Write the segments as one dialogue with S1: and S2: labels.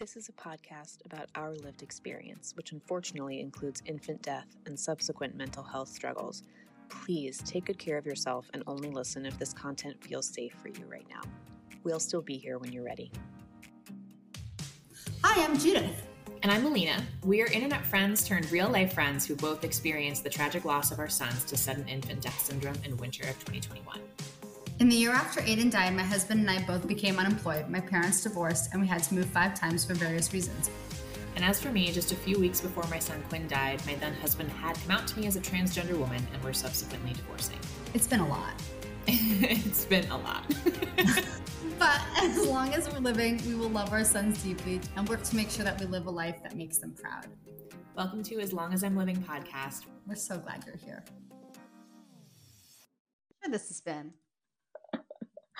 S1: This is a podcast about our lived experience, which unfortunately includes infant death and subsequent mental health struggles. Please take good care of yourself and only listen if this content feels safe for you right now. We'll still be here when you're ready.
S2: Hi, I'm Judith.
S3: And I'm Alina. We are internet friends turned real life friends who both experienced the tragic loss of our sons to sudden infant death syndrome in winter of 2021.
S2: In the year after Aiden died, my husband and I both became unemployed. My parents divorced, and we had to move five times for various reasons.
S3: And as for me, just a few weeks before my son Quinn died, my then husband had come out to me as a transgender woman and we're subsequently divorcing.
S2: It's been a lot.
S3: it's been a lot.
S2: but as long as we're living, we will love our sons deeply and work to make sure that we live a life that makes them proud.
S3: Welcome to As Long as I'm Living podcast.
S2: We're so glad you're here. This has been.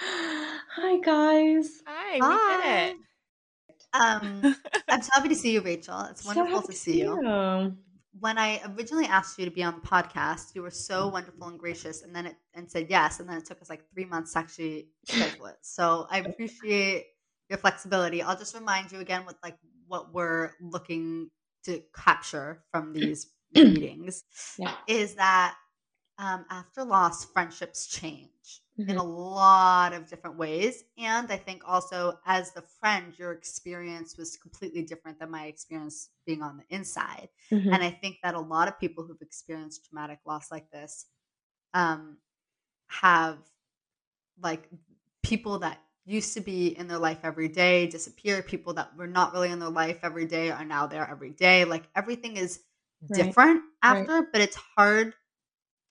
S1: Hi, guys.
S3: Hi, we Hi. did it.
S2: Um, I'm so happy to see you, Rachel. It's wonderful so to see you. you. When I originally asked you to be on the podcast, you were so wonderful and gracious, and then it and said yes, and then it took us like three months to actually schedule it. So I appreciate your flexibility. I'll just remind you again with like what we're looking to capture from these meetings yeah. is that um, after loss, friendships change mm-hmm. in a lot of different ways. And I think also as the friend, your experience was completely different than my experience being on the inside. Mm-hmm. And I think that a lot of people who've experienced traumatic loss like this um, have like people that used to be in their life every day disappear. People that were not really in their life every day are now there every day. Like everything is right. different after, right. but it's hard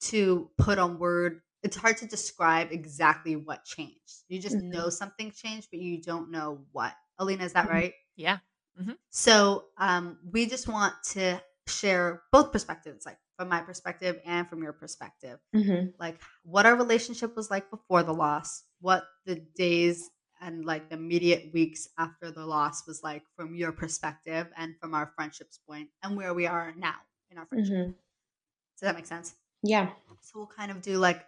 S2: to put on word it's hard to describe exactly what changed. You just mm-hmm. know something changed, but you don't know what. Alina, is that mm-hmm. right?
S3: Yeah. Mm-hmm.
S2: So um, we just want to share both perspectives, like from my perspective and from your perspective, mm-hmm. like what our relationship was like before the loss, what the days and like the immediate weeks after the loss was like from your perspective and from our friendship's point, and where we are now in our friendship. Mm-hmm. Does that make sense?
S1: Yeah.
S2: So we'll kind of do like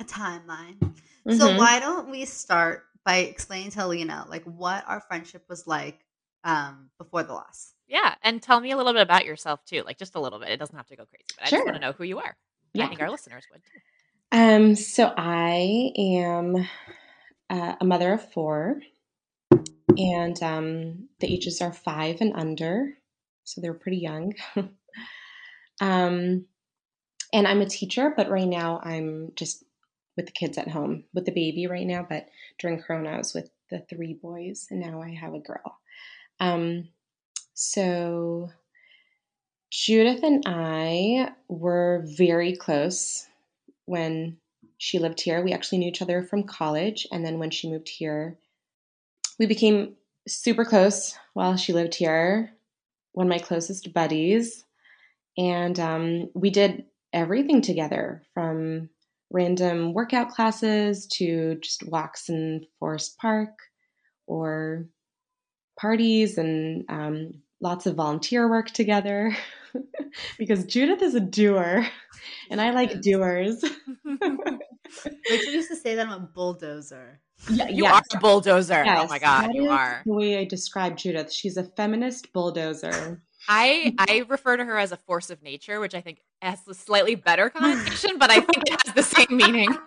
S2: a timeline. Mm-hmm. So why don't we start by explaining to Alina like what our friendship was like um, before the loss?
S3: Yeah, and tell me a little bit about yourself too, like just a little bit. It doesn't have to go crazy, but sure. I just want to know who you are. Yeah. I think our listeners would too.
S1: Um, so I am uh, a mother of four, and um, the ages are five and under, so they're pretty young. um, and I'm a teacher, but right now I'm just with the kids at home with the baby right now, but during Corona, I was with the three boys, and now I have a girl. Um, so Judith and I were very close when she lived here. We actually knew each other from college, and then when she moved here, we became super close while she lived here. One of my closest buddies, and um, we did everything together from random workout classes to just walks in Forest Park or parties and um, lots of volunteer work together because Judith is a doer and I like doers.
S2: Rachel used to say that I'm a bulldozer.
S3: Yeah, you yes. are a bulldozer. Yes, oh my god, you are.
S1: The way I describe Judith, she's a feminist bulldozer.
S3: I I refer to her as a force of nature, which I think has a slightly better connotation, but I think it has the same meaning.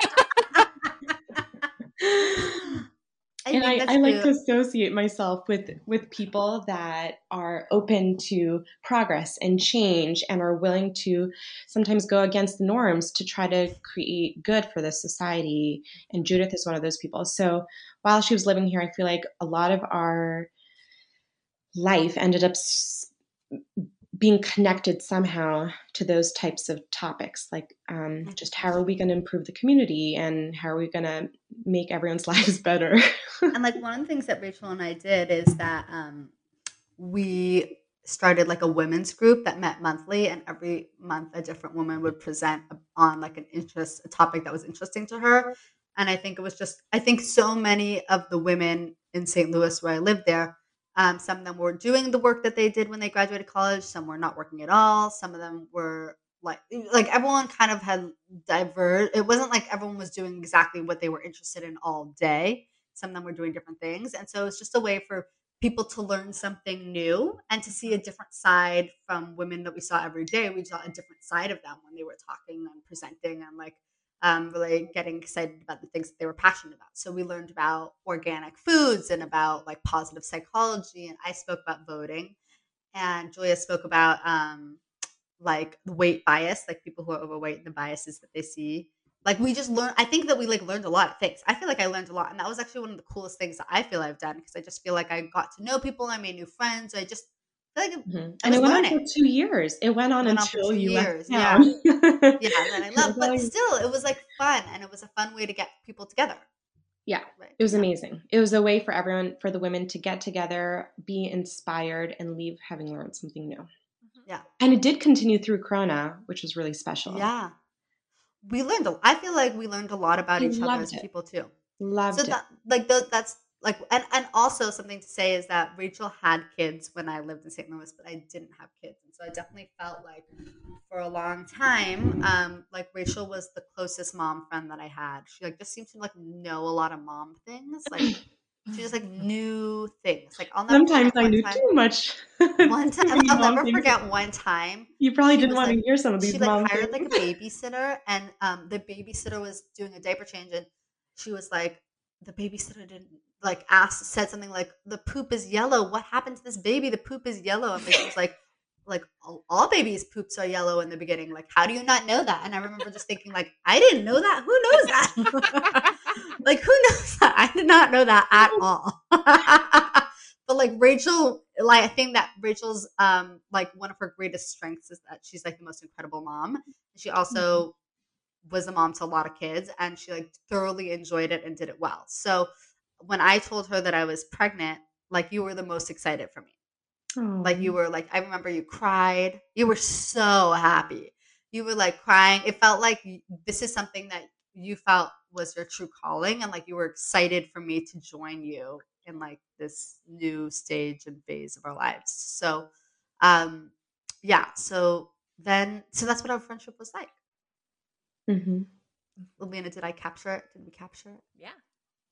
S1: I and I, I like to associate myself with with people that are open to progress and change and are willing to sometimes go against the norms to try to create good for the society. And Judith is one of those people. So while she was living here, I feel like a lot of our life ended up being connected somehow to those types of topics like um, mm-hmm. just how are we going to improve the community and how are we going to make everyone's lives better
S2: and like one of the things that rachel and i did is that um, we started like a women's group that met monthly and every month a different woman would present on like an interest a topic that was interesting to her and i think it was just i think so many of the women in st louis where i lived there um, some of them were doing the work that they did when they graduated college. Some were not working at all. Some of them were like like everyone kind of had diverse. It wasn't like everyone was doing exactly what they were interested in all day. Some of them were doing different things, and so it's just a way for people to learn something new and to see a different side from women that we saw every day. We saw a different side of them when they were talking and presenting and like um, really getting excited about the things that they were passionate about. So we learned about organic foods and about like positive psychology. And I spoke about voting, and Julia spoke about um, like weight bias, like people who are overweight and the biases that they see like we just learned i think that we like learned a lot of things i feel like i learned a lot and that was actually one of the coolest things that i feel i've done because i just feel like i got to know people i made new friends i just like
S1: mm-hmm. and it went learning. on for two years it went on it went until on you years
S2: yeah yeah and i love but still it was like fun and it was a fun way to get people together
S1: yeah right. it was amazing it was a way for everyone for the women to get together be inspired and leave having learned something new
S2: yeah
S1: and it did continue through corona which was really special
S2: yeah we learned. A, I feel like we learned a lot about I each other as it. people too.
S1: Loved so
S2: that, like the, that's like and and also something to say is that Rachel had kids when I lived in St. Louis, but I didn't have kids, and so I definitely felt like for a long time, um, like Rachel was the closest mom friend that I had. She like just seemed to like know a lot of mom things, like. She just like knew things. Like I'll
S1: never sometimes I knew time, too much.
S2: one time, I'll never forget one time.
S1: You probably didn't want like, to hear some of these.
S2: She like hired things. like a babysitter, and um, the babysitter was doing a diaper change, and she was like, the babysitter didn't like ask said something like, "The poop is yellow. What happened to this baby? The poop is yellow." And she was like, like all, all, babies poops are yellow in the beginning like how do you not know that and i remember just thinking like i didn't know that who knows that like who knows that i did not know that at all but like rachel like i think that rachel's um like one of her greatest strengths is that she's like the most incredible mom she also mm-hmm. was a mom to a lot of kids and she like thoroughly enjoyed it and did it well so when i told her that i was pregnant like you were the most excited for me like you were like, I remember you cried. You were so happy. You were like crying. It felt like this is something that you felt was your true calling and like you were excited for me to join you in like this new stage and phase of our lives. So um yeah, so then so that's what our friendship was like.
S1: Mm-hmm.
S2: Lena, did I capture it? Did we capture it?
S3: Yeah.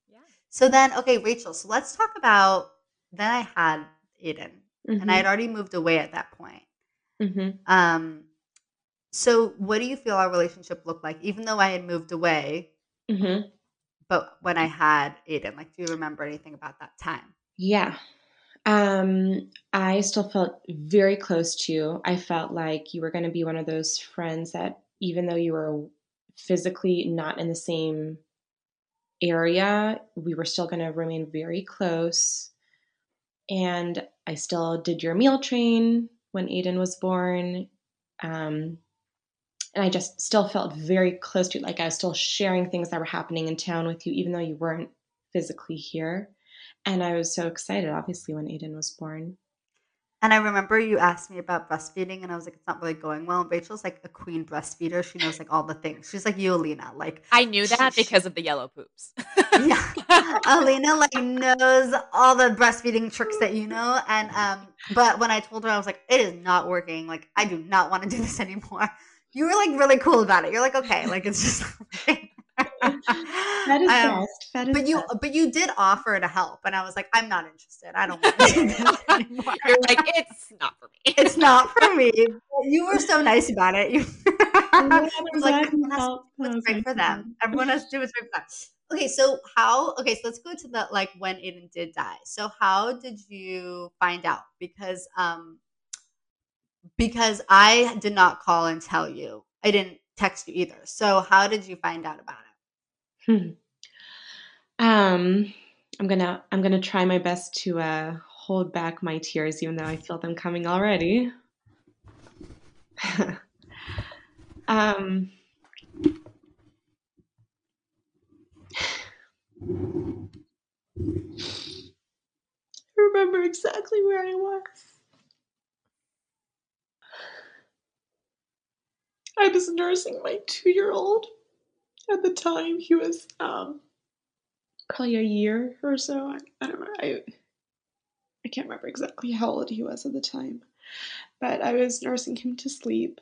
S3: Yeah.
S2: So then, okay, Rachel, so let's talk about then I had Aiden mm-hmm. and I had already moved away at that point.
S1: Mm-hmm.
S2: Um, so what do you feel our relationship looked like, even though I had moved away?
S1: Mm-hmm.
S2: But when I had Aiden, like, do you remember anything about that time?
S1: Yeah. Um, I still felt very close to you. I felt like you were going to be one of those friends that, even though you were physically not in the same area, we were still going to remain very close. And I still did your meal train when Aiden was born. Um, and I just still felt very close to you. Like I was still sharing things that were happening in town with you, even though you weren't physically here. And I was so excited, obviously, when Aiden was born.
S2: And I remember you asked me about breastfeeding, and I was like, it's not really going well. And Rachel's like a queen breastfeeder. She knows like all the things. She's like you, Alina. Like
S3: I knew that she, because of the yellow poops.
S2: yeah, Alina like knows all the breastfeeding tricks that you know. And um, but when I told her, I was like, it is not working. Like I do not want to do this anymore. You were like really cool about it. You're like, okay, like it's just.
S1: That is um, best. That is
S2: but you,
S1: best.
S2: but you did offer to help, and I was like, I'm not interested. I don't want to do this
S3: anymore. You're like, it's not for me.
S2: It's not for me. You were so nice about it. You was like, everyone has what's right for them. Everyone has to do what's right for them. Okay, so how? Okay, so let's go to the like when Aiden did die. So how did you find out? Because um, because I did not call and tell you. I didn't text you either. So how did you find out about
S1: it? Hmm. Um, I'm gonna I'm gonna try my best to uh, hold back my tears, even though I feel them coming already. um, I remember exactly where I was. I was nursing my two year old. At the time, he was um, probably a year or so. I, I don't know. I, I can't remember exactly how old he was at the time, but I was nursing him to sleep.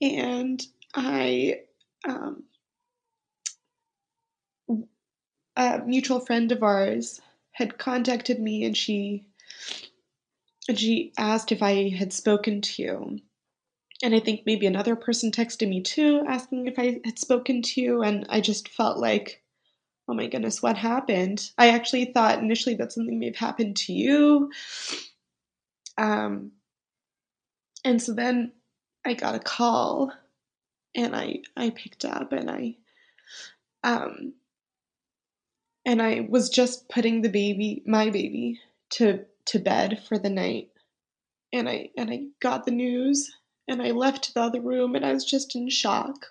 S1: And I, um, a mutual friend of ours had contacted me and she and she asked if I had spoken to you. And I think maybe another person texted me too, asking if I had spoken to you. And I just felt like, oh my goodness, what happened? I actually thought initially that something may have happened to you. Um, and so then I got a call and I, I picked up and I, um, and I was just putting the baby, my baby, to to bed for the night. And I and I got the news and I left the other room and I was just in shock.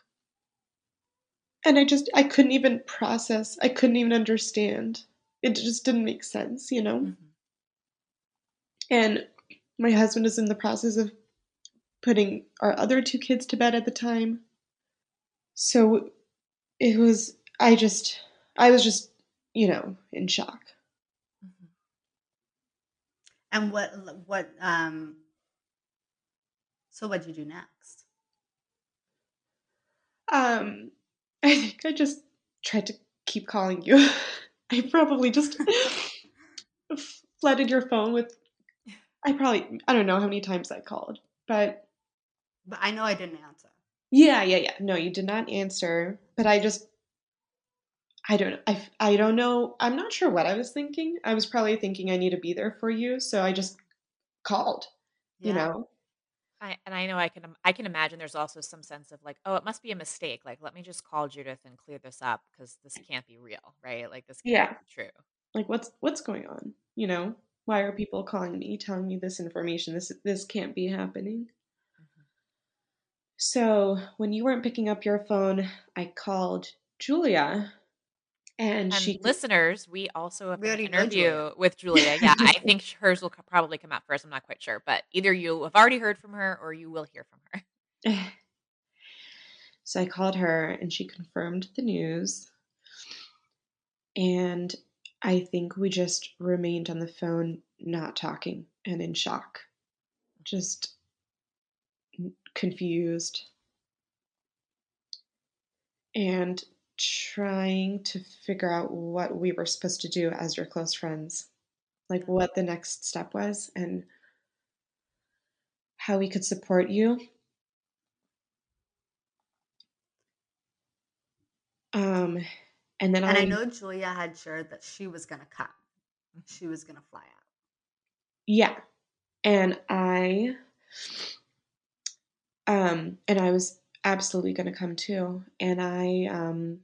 S1: And I just I couldn't even process. I couldn't even understand. It just didn't make sense, you know. Mm-hmm. And my husband is in the process of putting our other two kids to bed at the time. So it was I just I was just, you know, in shock.
S2: And what what um so what did you do next?
S1: Um I think I just tried to keep calling you. I probably just flooded your phone with I probably I don't know how many times I called, but
S2: but I know I didn't answer.
S1: Yeah, yeah, yeah. No, you did not answer, but I just I don't I I don't know. I'm not sure what I was thinking. I was probably thinking I need to be there for you, so I just called. Yeah. You know.
S3: I, and I know I can I can imagine there's also some sense of like, oh, it must be a mistake. Like, let me just call Judith and clear this up because this can't be real, right? Like this can't yeah. be true.
S1: Like what's what's going on? You know? Why are people calling me, telling me this information? This this can't be happening. Mm-hmm. So when you weren't picking up your phone, I called Julia and, and she
S3: listeners, we also have an interview Julia. with Julia. Yeah, I think hers will probably come out first. I'm not quite sure, but either you have already heard from her or you will hear from her.
S1: so I called her and she confirmed the news. And I think we just remained on the phone, not talking and in shock, just confused. And trying to figure out what we were supposed to do as your close friends, like what the next step was and how we could support you. Um, and then
S2: and I, I know Julia had shared that she was going to come. She was going to fly out.
S1: Yeah. And I um and I was absolutely going to come too. And I, um,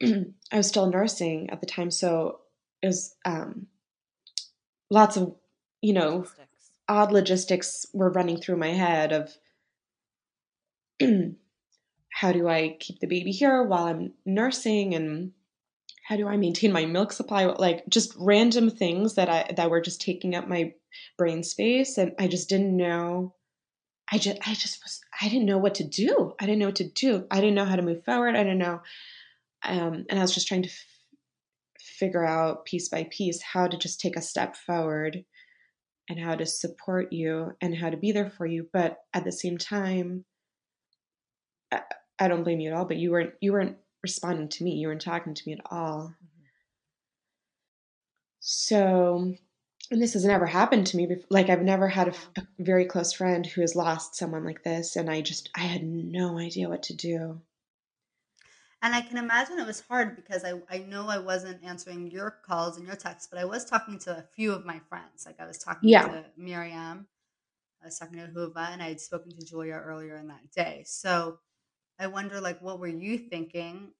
S1: I was still nursing at the time, so it was um, lots of, you know, logistics. odd logistics were running through my head of how do I keep the baby here while I'm nursing and how do I maintain my milk supply? Like just random things that I that were just taking up my brain space, and I just didn't know I just I just was I didn't know what to do. I didn't know what to do. I didn't know how to move forward. I didn't know, um, and I was just trying to f- figure out piece by piece how to just take a step forward, and how to support you and how to be there for you. But at the same time, I, I don't blame you at all. But you weren't you weren't responding to me. You weren't talking to me at all. Mm-hmm. So and this has never happened to me before. Like I've never had a, a, very close friend who has lost someone like this, and I just I had no idea what to do.
S2: And I can imagine it was hard because I I know I wasn't answering your calls and your texts, but I was talking to a few of my friends. Like I was talking yeah. to Miriam, I was talking to Huva, and I had spoken to Julia earlier in that day. So I wonder, like, what were you thinking?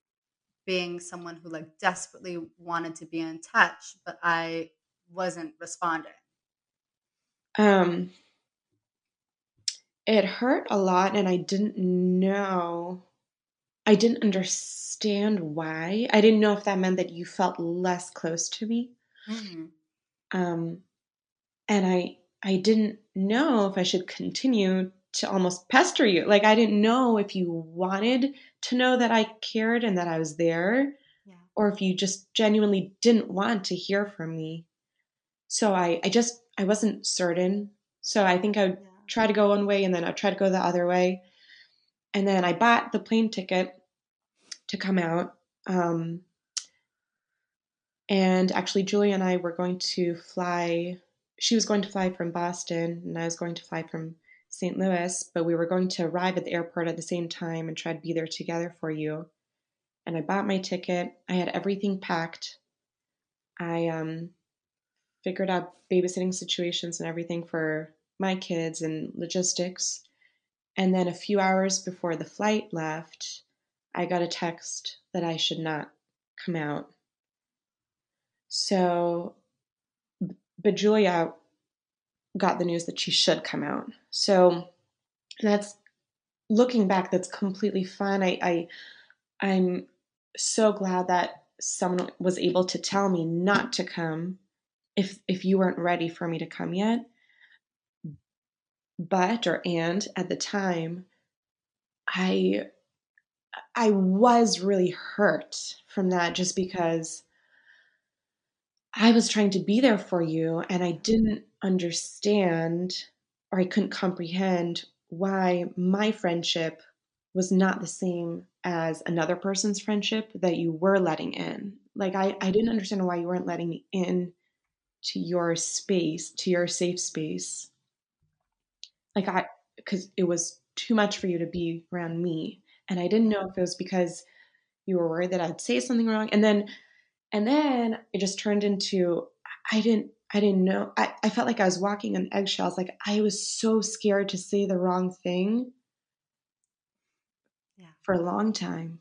S2: Being someone who like desperately wanted to be in touch, but I wasn't responding?
S1: Um, it hurt a lot, and I didn't know. I didn't understand why. I didn't know if that meant that you felt less close to me. Mm-hmm. Um, and I I didn't know if I should continue to almost pester you. Like I didn't know if you wanted to know that I cared and that I was there, yeah. or if you just genuinely didn't want to hear from me. So I, I just, I wasn't certain. So I think I would yeah. try to go one way and then I'd try to go the other way. And then I bought the plane ticket to come out. Um, And actually, Julia and I were going to fly. She was going to fly from Boston, and I was going to fly from St. Louis, but we were going to arrive at the airport at the same time and try to be there together for you. And I bought my ticket. I had everything packed. I um, figured out babysitting situations and everything for my kids and logistics. And then a few hours before the flight left, I got a text that I should not come out. So, but Julia got the news that she should come out. So that's looking back, that's completely fine. I, I I'm so glad that someone was able to tell me not to come if if you weren't ready for me to come yet. But or and at the time, I I was really hurt from that just because I was trying to be there for you and I didn't understand or I couldn't comprehend why my friendship was not the same as another person's friendship that you were letting in. Like I, I didn't understand why you weren't letting me in to your space, to your safe space. Like I because it was too much for you to be around me. And I didn't know if it was because you were worried that I'd say something wrong. And then and then it just turned into I didn't I didn't know. I, I felt like I was walking on eggshells. Like I was so scared to say the wrong thing. Yeah. For a long time.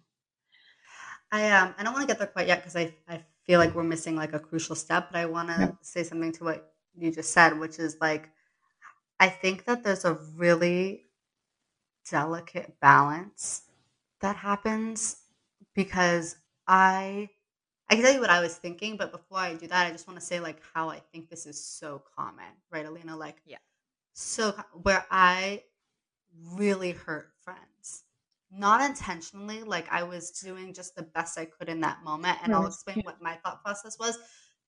S2: I um I don't want to get there quite yet because I I feel like we're missing like a crucial step, but I want to yeah. say something to what you just said, which is like I think that there's a really delicate balance that happens because I I can tell you what I was thinking, but before I do that, I just want to say like how I think this is so common, right, Alina? Like,
S3: yeah,
S2: so where I really hurt friends, not intentionally. Like I was doing just the best I could in that moment, and I'll explain what my thought process was.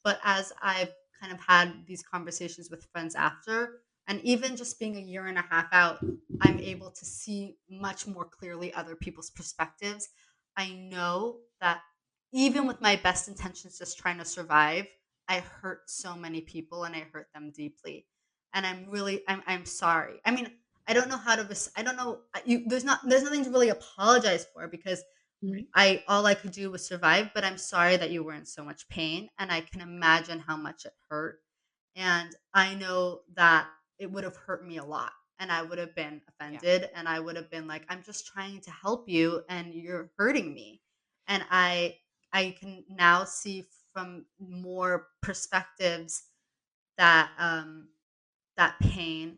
S2: But as I've kind of had these conversations with friends after, and even just being a year and a half out, I'm able to see much more clearly other people's perspectives. I know that even with my best intentions just trying to survive i hurt so many people and i hurt them deeply and i'm really i'm, I'm sorry i mean i don't know how to i don't know you there's not there's nothing to really apologize for because mm-hmm. i all i could do was survive but i'm sorry that you were in so much pain and i can imagine how much it hurt and i know that it would have hurt me a lot and i would have been offended yeah. and i would have been like i'm just trying to help you and you're hurting me and i I can now see from more perspectives that um that pain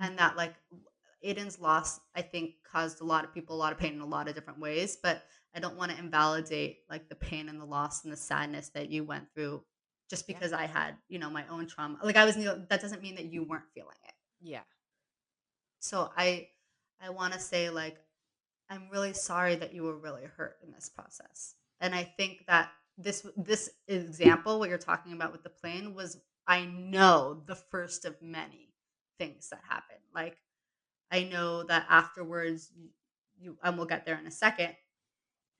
S2: and that like Aiden's loss I think caused a lot of people a lot of pain in a lot of different ways but I don't want to invalidate like the pain and the loss and the sadness that you went through just because yeah. I had you know my own trauma. Like I was that doesn't mean that you weren't feeling it.
S3: Yeah.
S2: So I I want to say like I'm really sorry that you were really hurt in this process and I think that this this example, what you're talking about with the plane, was I know the first of many things that happen. Like I know that afterwards, you and we'll get there in a second.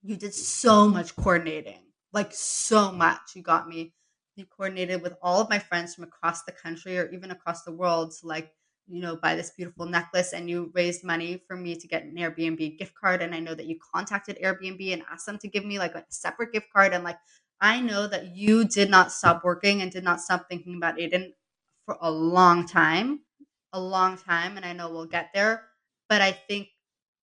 S2: You did so much coordinating, like so much. You got me. You coordinated with all of my friends from across the country or even across the world to like you know, buy this beautiful necklace and you raised money for me to get an Airbnb gift card. And I know that you contacted Airbnb and asked them to give me like a separate gift card. And like, I know that you did not stop working and did not stop thinking about Aiden for a long time, a long time. And I know we'll get there. But I think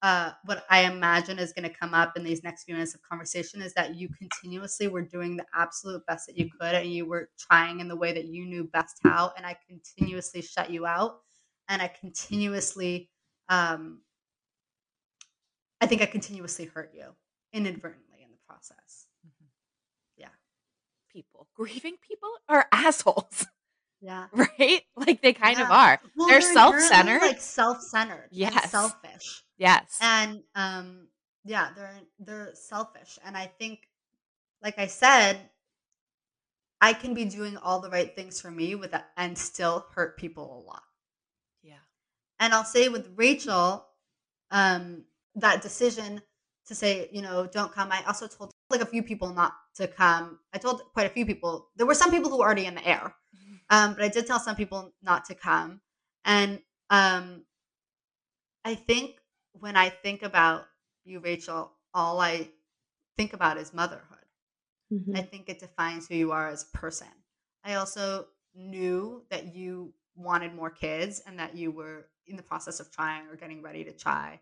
S2: uh, what I imagine is going to come up in these next few minutes of conversation is that you continuously were doing the absolute best that you could and you were trying in the way that you knew best how. And I continuously shut you out and I continuously, um, I think I continuously hurt you inadvertently in the process. Mm-hmm. Yeah.
S3: People, grieving people are assholes.
S2: Yeah.
S3: Right? Like they kind yeah. of are. Well, they're, they're self-centered.
S2: Like self-centered.
S3: Yes.
S2: selfish.
S3: Yes.
S2: And um yeah, they're they're selfish. And I think like I said, I can be doing all the right things for me with that and still hurt people a lot. Yeah. And I'll say with Rachel, um, that decision to say, you know, don't come. I also told like a few people not to come. I told quite a few people. There were some people who were already in the air, um, but I did tell some people not to come. And um, I think when I think about you, Rachel, all I think about is motherhood. Mm-hmm. I think it defines who you are as a person. I also knew that you wanted more kids and that you were in the process of trying or getting ready to try.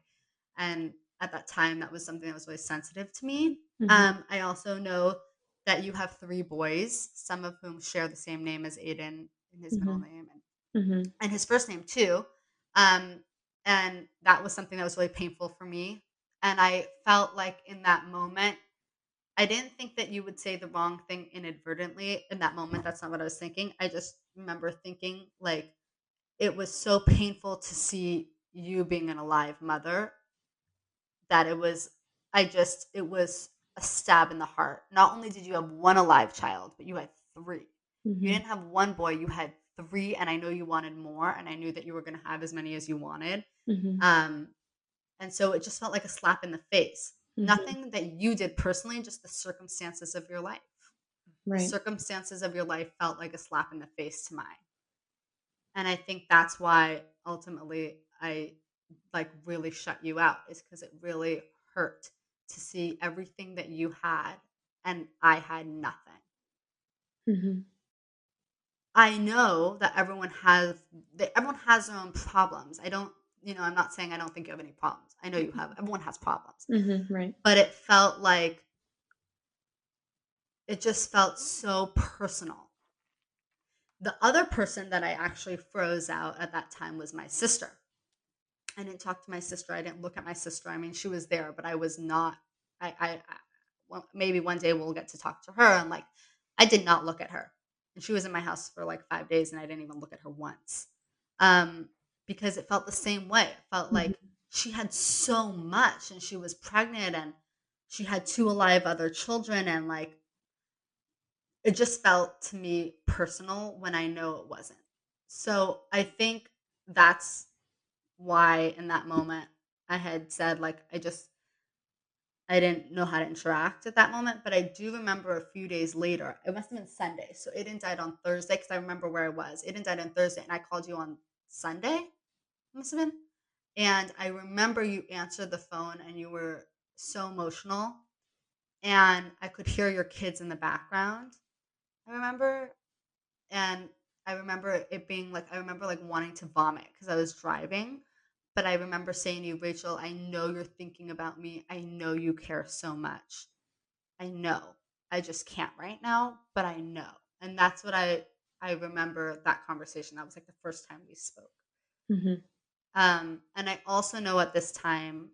S2: And at that time, that was something that was really sensitive to me. Mm-hmm. Um, I also know that you have three boys, some of whom share the same name as Aiden in his mm-hmm. middle name and, mm-hmm. and his first name too. Um, and that was something that was really painful for me. And I felt like in that moment, I didn't think that you would say the wrong thing inadvertently in that moment. That's not what I was thinking. I just remember thinking like it was so painful to see you being an alive mother that it was I just it was a stab in the heart. Not only did you have one alive child, but you had 3 mm-hmm. You didn't have one boy, you had three, and I know you wanted more, and I knew that you were going to have as many as you wanted. Mm-hmm. Um, and so it just felt like a slap in the face. Mm-hmm. Nothing that you did personally, just the circumstances of your life. Right. The circumstances of your life felt like a slap in the face to mine. And I think that's why ultimately I like really shut you out is because it really hurt to see everything that you had and I had nothing. Mm-hmm. I know that everyone has that everyone has their own problems. I don't, you know, I'm not saying I don't think you have any problems. I know you have. Everyone has problems,
S1: mm-hmm, right?
S2: But it felt like it just felt so personal. The other person that I actually froze out at that time was my sister. I didn't talk to my sister. I didn't look at my sister. I mean, she was there, but I was not. I, I, I well, maybe one day we'll get to talk to her. And like, I did not look at her, and she was in my house for like five days, and I didn't even look at her once, um, because it felt the same way. It felt mm-hmm. like she had so much, and she was pregnant, and she had two alive other children, and like, it just felt to me personal when I know it wasn't. So I think that's why in that moment I had said like I just I didn't know how to interact at that moment, but I do remember a few days later. It must have been Sunday. So Aiden died on Thursday because I remember where I was. Aiden died on Thursday, and I called you on Sunday. Must have been. And I remember you answered the phone, and you were so emotional, and I could hear your kids in the background. I remember, and I remember it being like I remember like wanting to vomit because I was driving. But I remember saying to you, Rachel, I know you're thinking about me. I know you care so much. I know. I just can't right now, but I know. And that's what I I remember that conversation. That was like the first time we spoke. Mm-hmm. Um, and I also know at this time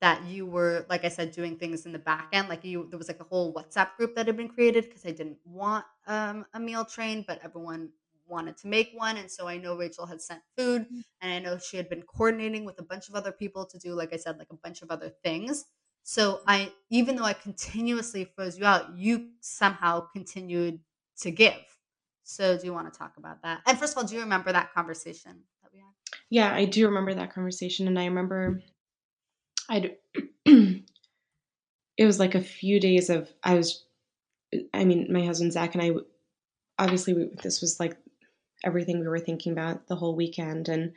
S2: that you were, like I said, doing things in the back end. Like you, there was like a whole WhatsApp group that had been created because I didn't want um, a meal train, but everyone wanted to make one. And so I know Rachel had sent food mm. and I know she had been coordinating with a bunch of other people to do, like I said, like a bunch of other things. So I, even though I continuously froze you out, you somehow continued to give. So do you want to talk about that? And first of all, do you remember that conversation that we had?
S1: Yeah, I do remember that conversation. And I remember I'd, it was like a few days of, I was, I mean, my husband Zach and I, obviously we, this was like everything we were thinking about the whole weekend and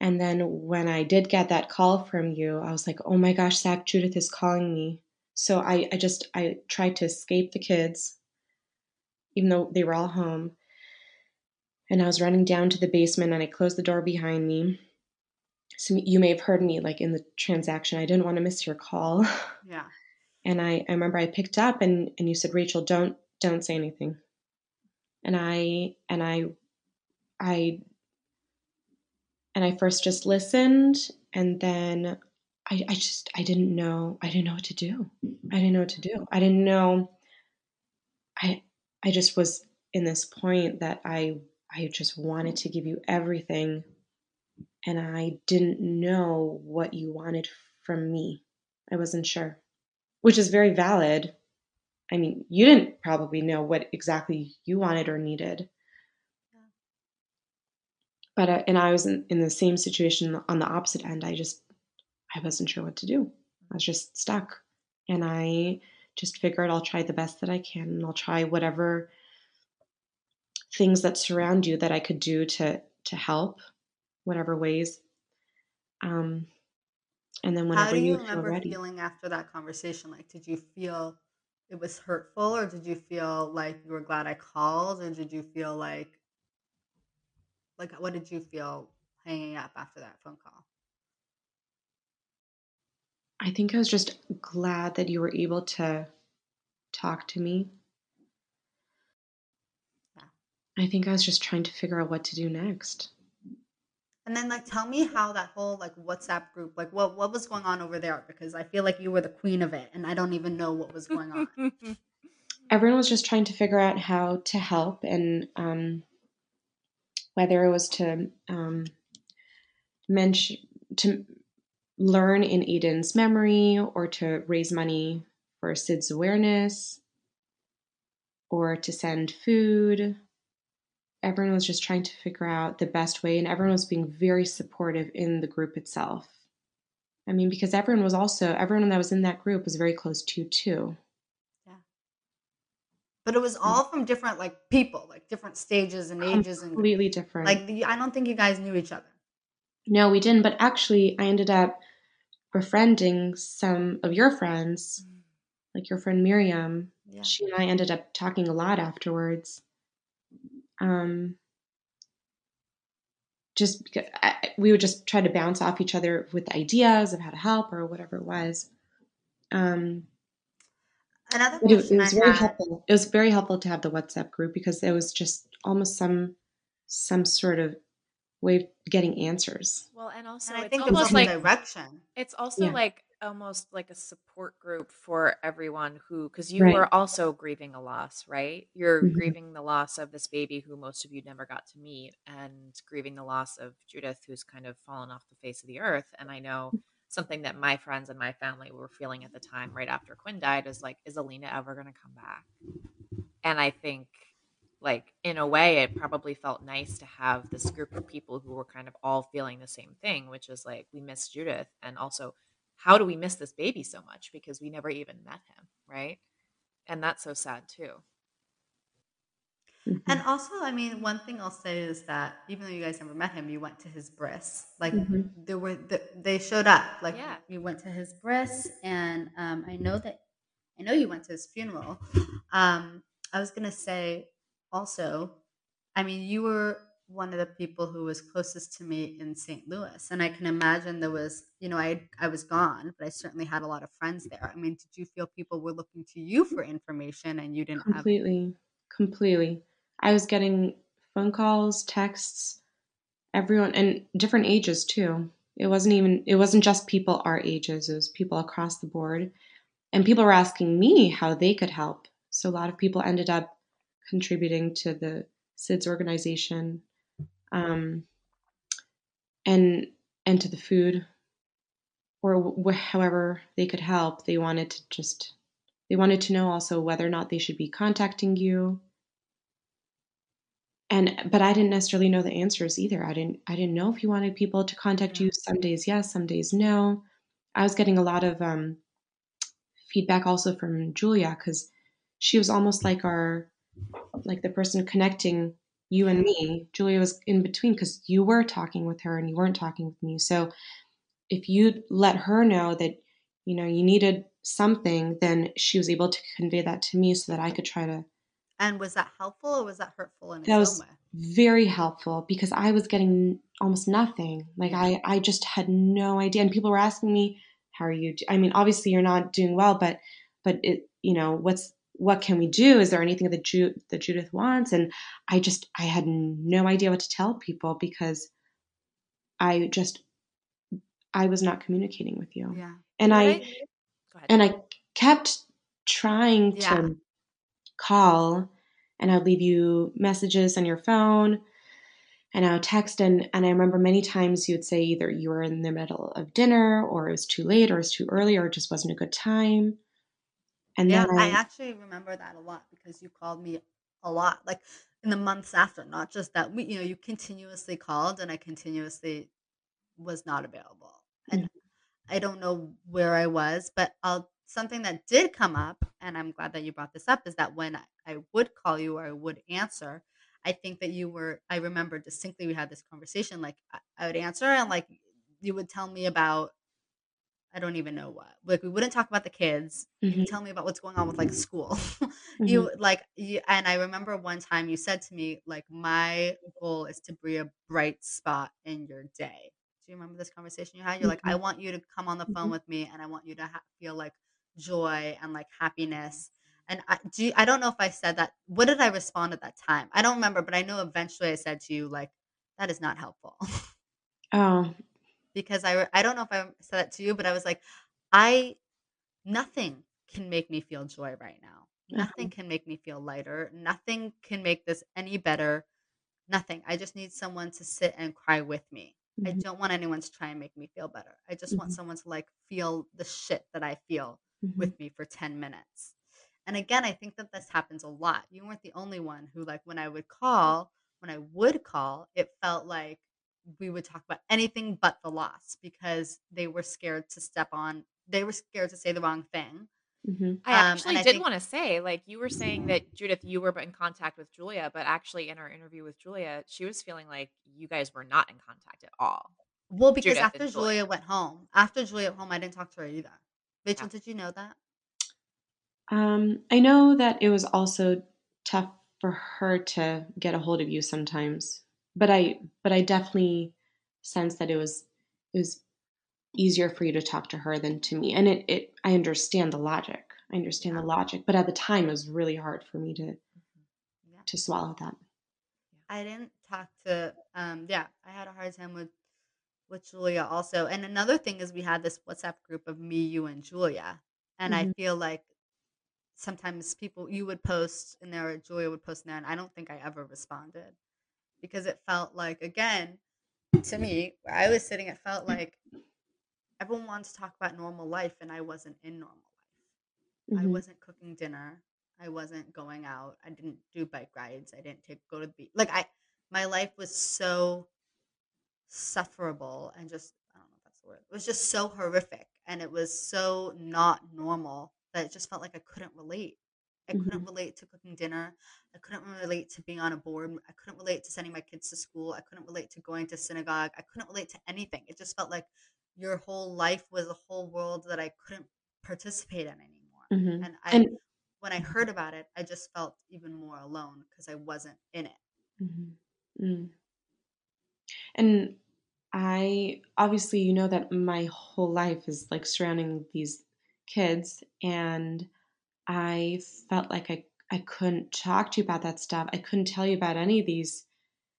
S1: and then when I did get that call from you, I was like, oh my gosh, Zach, Judith is calling me. So I, I just I tried to escape the kids, even though they were all home. And I was running down to the basement and I closed the door behind me. So you may have heard me like in the transaction. I didn't want to miss your call.
S2: Yeah.
S1: And I, I remember I picked up and, and you said, Rachel, don't don't say anything. And I and I I and I first just listened and then I, I just I didn't know I didn't know what to do. I didn't know what to do. I didn't know I I just was in this point that I I just wanted to give you everything and I didn't know what you wanted from me. I wasn't sure. Which is very valid. I mean, you didn't probably know what exactly you wanted or needed but uh, and I was in, in the same situation on the opposite end. I just I wasn't sure what to do. I was just stuck, and I just figured I'll try the best that I can and I'll try whatever things that surround you that I could do to to help, whatever ways. Um, and then whenever
S2: How do you,
S1: you
S2: remember ready. feeling after that conversation? Like, did you feel it was hurtful, or did you feel like you were glad I called, or did you feel like, like, what did you feel hanging up after that phone call?
S1: I think I was just glad that you were able to talk to me. Yeah. I think I was just trying to figure out what to do next.
S2: And then like tell me how that whole like WhatsApp group, like what what was going on over there because I feel like you were the queen of it and I don't even know what was going on.
S1: Everyone was just trying to figure out how to help and um, whether it was to um, mention to learn in Aiden's memory or to raise money for SIDS awareness or to send food. Everyone was just trying to figure out the best way and everyone was being very supportive in the group itself. I mean because everyone was also everyone that was in that group was very close to too
S2: but it was all from different like people like different stages and ages
S1: and completely different
S2: like the, i don't think you guys knew each other
S1: no we didn't but actually i ended up befriending some of your friends mm. like your friend miriam yeah. she and i ended up talking a lot afterwards um, just because I, we would just try to bounce off each other with ideas of how to help or whatever it was. Um,
S2: Another question
S1: it, it was I very had... helpful. It was very helpful to have the WhatsApp group because there was just almost some some sort of way of getting answers.
S3: Well, and also and I think almost like direction. It's also yeah. like almost like a support group for everyone who because you right. were also grieving a loss right you're mm-hmm. grieving the loss of this baby who most of you never got to meet and grieving the loss of judith who's kind of fallen off the face of the earth and i know. Something that my friends and my family were feeling at the time right after quinn died is like is alina ever going to come back and i think like in a way it probably felt nice to have this group of people who were kind of all feeling the same thing which is like we miss judith and also how do we miss this baby so much because we never even met him, right? And that's so sad too.
S2: Mm-hmm. And also, I mean, one thing I'll say is that even though you guys never met him, you went to his bris. Like mm-hmm. there were, the, they showed up. Like yeah. you went to his bris, and um, I know that I know you went to his funeral. Um, I was gonna say also, I mean, you were one of the people who was closest to me in St. Louis. And I can imagine there was, you know, I I was gone, but I certainly had a lot of friends there. I mean, did you feel people were looking to you for information and you didn't
S1: completely, have- completely. I was getting phone calls, texts, everyone, and different ages too. It wasn't even it wasn't just people our ages; it was people across the board, and people were asking me how they could help. So a lot of people ended up contributing to the SIDS organization um, and and to the food or wh- however they could help they wanted to just they wanted to know also whether or not they should be contacting you and but i didn't necessarily know the answers either i didn't i didn't know if you wanted people to contact you some days yes some days no i was getting a lot of um, feedback also from julia because she was almost like our like the person connecting you and me, Julia was in between because you were talking with her and you weren't talking with me. So if you let her know that, you know, you needed something, then she was able to convey that to me so that I could try to.
S2: And was that helpful or was that hurtful in
S1: that was way? Very helpful because I was getting almost nothing. Like I, I just had no idea. And people were asking me, how are you? Do-? I mean, obviously you're not doing well, but, but it, you know, what's, what can we do? Is there anything that, Ju- that Judith wants? And I just, I had no idea what to tell people because I just, I was not communicating with you.
S2: Yeah.
S1: And I, and I kept trying yeah. to call and I'd leave you messages on your phone and I would text and, and I remember many times you would say either you were in the middle of dinner or it was too late or it was too early or it just wasn't a good time.
S2: And yeah, then I, I actually remember that a lot because you called me a lot, like in the months after, not just that we, you know, you continuously called and I continuously was not available. And mm-hmm. I don't know where I was, but I'll something that did come up, and I'm glad that you brought this up, is that when I would call you or I would answer, I think that you were, I remember distinctly we had this conversation. Like, I, I would answer and like you would tell me about, I don't even know what. Like, we wouldn't talk about the kids. Mm-hmm. You tell me about what's going on with like school. mm-hmm. You like, you, and I remember one time you said to me, like, my goal is to be a bright spot in your day. Do you remember this conversation you had? You're mm-hmm. like, I want you to come on the phone mm-hmm. with me and I want you to ha- feel like joy and like happiness. And I do I don't know if I said that. What did I respond at that time? I don't remember, but I know eventually I said to you like that is not helpful.
S1: Oh.
S2: because I I don't know if I said that to you, but I was like I nothing can make me feel joy right now. Nothing uh-huh. can make me feel lighter. Nothing can make this any better. Nothing. I just need someone to sit and cry with me. Mm-hmm. I don't want anyone to try and make me feel better. I just mm-hmm. want someone to like feel the shit that I feel mm-hmm. with me for 10 minutes. And again, I think that this happens a lot. You weren't the only one who, like, when I would call, when I would call, it felt like we would talk about anything but the loss because they were scared to step on, they were scared to say the wrong thing.
S3: Mm-hmm. I um, actually um, did think, want to say, like, you were saying that Judith, you were in contact with Julia, but actually, in our interview with Julia, she was feeling like you guys were not in contact at all.
S2: Well, because Judith after Julia. Julia went home, after Julia went home, I didn't talk to her either. Rachel, yeah. did you know that?
S1: Um, I know that it was also tough for her to get a hold of you sometimes, but I but I definitely sense that it was it was easier for you to talk to her than to me, and it it I understand the logic. I understand the logic, but at the time it was really hard for me to mm-hmm. yeah. to swallow that.
S2: I didn't talk to um yeah, I had a hard time with with Julia also. And another thing is we had this WhatsApp group of me, you, and Julia. And mm-hmm. I feel like sometimes people you would post in there, Julia would post in there, and I don't think I ever responded because it felt like again to me where I was sitting, it felt like everyone wants to talk about normal life, and I wasn't in normal life. Mm-hmm. I wasn't cooking dinner. I wasn't going out. I didn't do bike rides. I didn't take go to the beach. Like I, my life was so sufferable and just I don't know if that's the word. It was just so horrific and it was so not normal that it just felt like I couldn't relate. I mm-hmm. couldn't relate to cooking dinner. I couldn't relate to being on a board. I couldn't relate to sending my kids to school. I couldn't relate to going to synagogue. I couldn't relate to anything. It just felt like your whole life was a whole world that I couldn't participate in anymore. Mm-hmm. And I, and, when I heard about it, I just felt even more alone because I wasn't in it.
S1: Mm-hmm. Mm. And I obviously, you know, that my whole life is like surrounding these kids, and I felt like I, I couldn't talk to you about that stuff. I couldn't tell you about any of these,